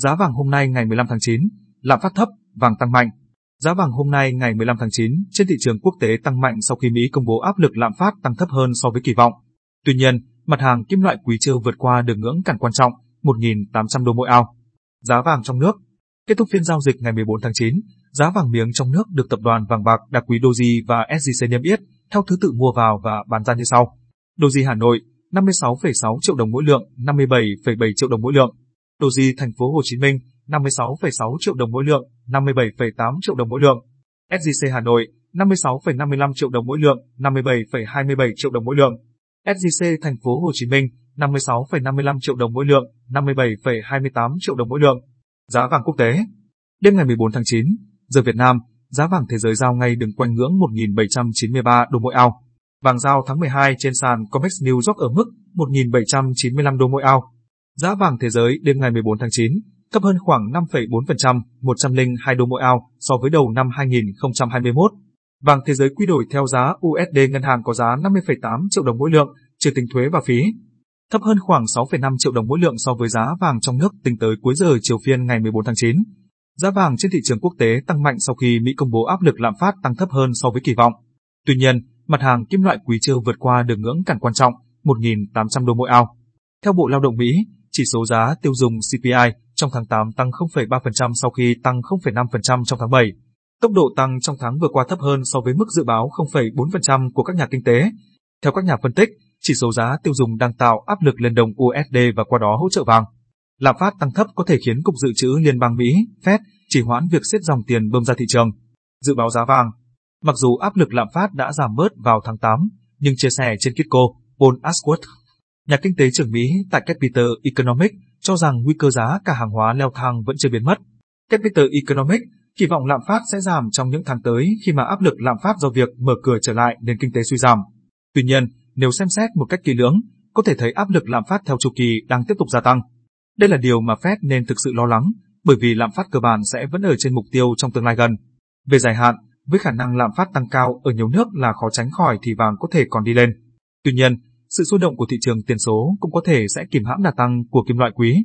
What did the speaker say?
Giá vàng hôm nay ngày 15 tháng 9, lạm phát thấp, vàng tăng mạnh. Giá vàng hôm nay ngày 15 tháng 9 trên thị trường quốc tế tăng mạnh sau khi Mỹ công bố áp lực lạm phát tăng thấp hơn so với kỳ vọng. Tuy nhiên, mặt hàng kim loại quý chưa vượt qua được ngưỡng cản quan trọng 1.800 đô mỗi ao. Giá vàng trong nước Kết thúc phiên giao dịch ngày 14 tháng 9, giá vàng miếng trong nước được tập đoàn vàng bạc đá quý Doji và SJC niêm yết theo thứ tự mua vào và bán ra như sau. Doji Hà Nội 56,6 triệu đồng mỗi lượng, 57,7 triệu đồng mỗi lượng. Doji thành phố Hồ Chí Minh 56,6 triệu đồng mỗi lượng, 57,8 triệu đồng mỗi lượng. SJC Hà Nội 56,55 triệu đồng mỗi lượng, 57,27 triệu đồng mỗi lượng. SJC thành phố Hồ Chí Minh 56,55 triệu đồng mỗi lượng, 57,28 triệu đồng mỗi lượng. Giá vàng quốc tế Đêm ngày 14 tháng 9, giờ Việt Nam, giá vàng thế giới giao ngay đứng quanh ngưỡng 1.793 đô mỗi ao. Vàng giao tháng 12 trên sàn COMEX New York ở mức 1.795 đô mỗi ao. Giá vàng thế giới đêm ngày 14 tháng 9 thấp hơn khoảng 5,4%, 102 đô mỗi ao so với đầu năm 2021. Vàng thế giới quy đổi theo giá USD ngân hàng có giá 50,8 triệu đồng mỗi lượng, trừ tính thuế và phí. Thấp hơn khoảng 6,5 triệu đồng mỗi lượng so với giá vàng trong nước tính tới cuối giờ chiều phiên ngày 14 tháng 9. Giá vàng trên thị trường quốc tế tăng mạnh sau khi Mỹ công bố áp lực lạm phát tăng thấp hơn so với kỳ vọng. Tuy nhiên, mặt hàng kim loại quý chưa vượt qua được ngưỡng cản quan trọng 1.800 đô mỗi ao. Theo Bộ Lao động Mỹ, chỉ số giá tiêu dùng CPI trong tháng 8 tăng 0,3% sau khi tăng 0,5% trong tháng 7. Tốc độ tăng trong tháng vừa qua thấp hơn so với mức dự báo 0,4% của các nhà kinh tế. Theo các nhà phân tích, chỉ số giá tiêu dùng đang tạo áp lực lên đồng USD và qua đó hỗ trợ vàng. Lạm phát tăng thấp có thể khiến Cục Dự trữ Liên bang Mỹ, Fed, chỉ hoãn việc siết dòng tiền bơm ra thị trường. Dự báo giá vàng Mặc dù áp lực lạm phát đã giảm bớt vào tháng 8, nhưng chia sẻ trên Kitco, Paul Ashworth, nhà kinh tế trưởng Mỹ tại Capital Economics, cho rằng nguy cơ giá cả hàng hóa leo thang vẫn chưa biến mất. Capital Economics kỳ vọng lạm phát sẽ giảm trong những tháng tới khi mà áp lực lạm phát do việc mở cửa trở lại nền kinh tế suy giảm. Tuy nhiên, nếu xem xét một cách kỹ lưỡng, có thể thấy áp lực lạm phát theo chu kỳ đang tiếp tục gia tăng. Đây là điều mà Fed nên thực sự lo lắng, bởi vì lạm phát cơ bản sẽ vẫn ở trên mục tiêu trong tương lai gần. Về dài hạn, với khả năng lạm phát tăng cao ở nhiều nước là khó tránh khỏi thì vàng có thể còn đi lên. Tuy nhiên, sự sôi động của thị trường tiền số cũng có thể sẽ kìm hãm đà tăng của kim loại quý.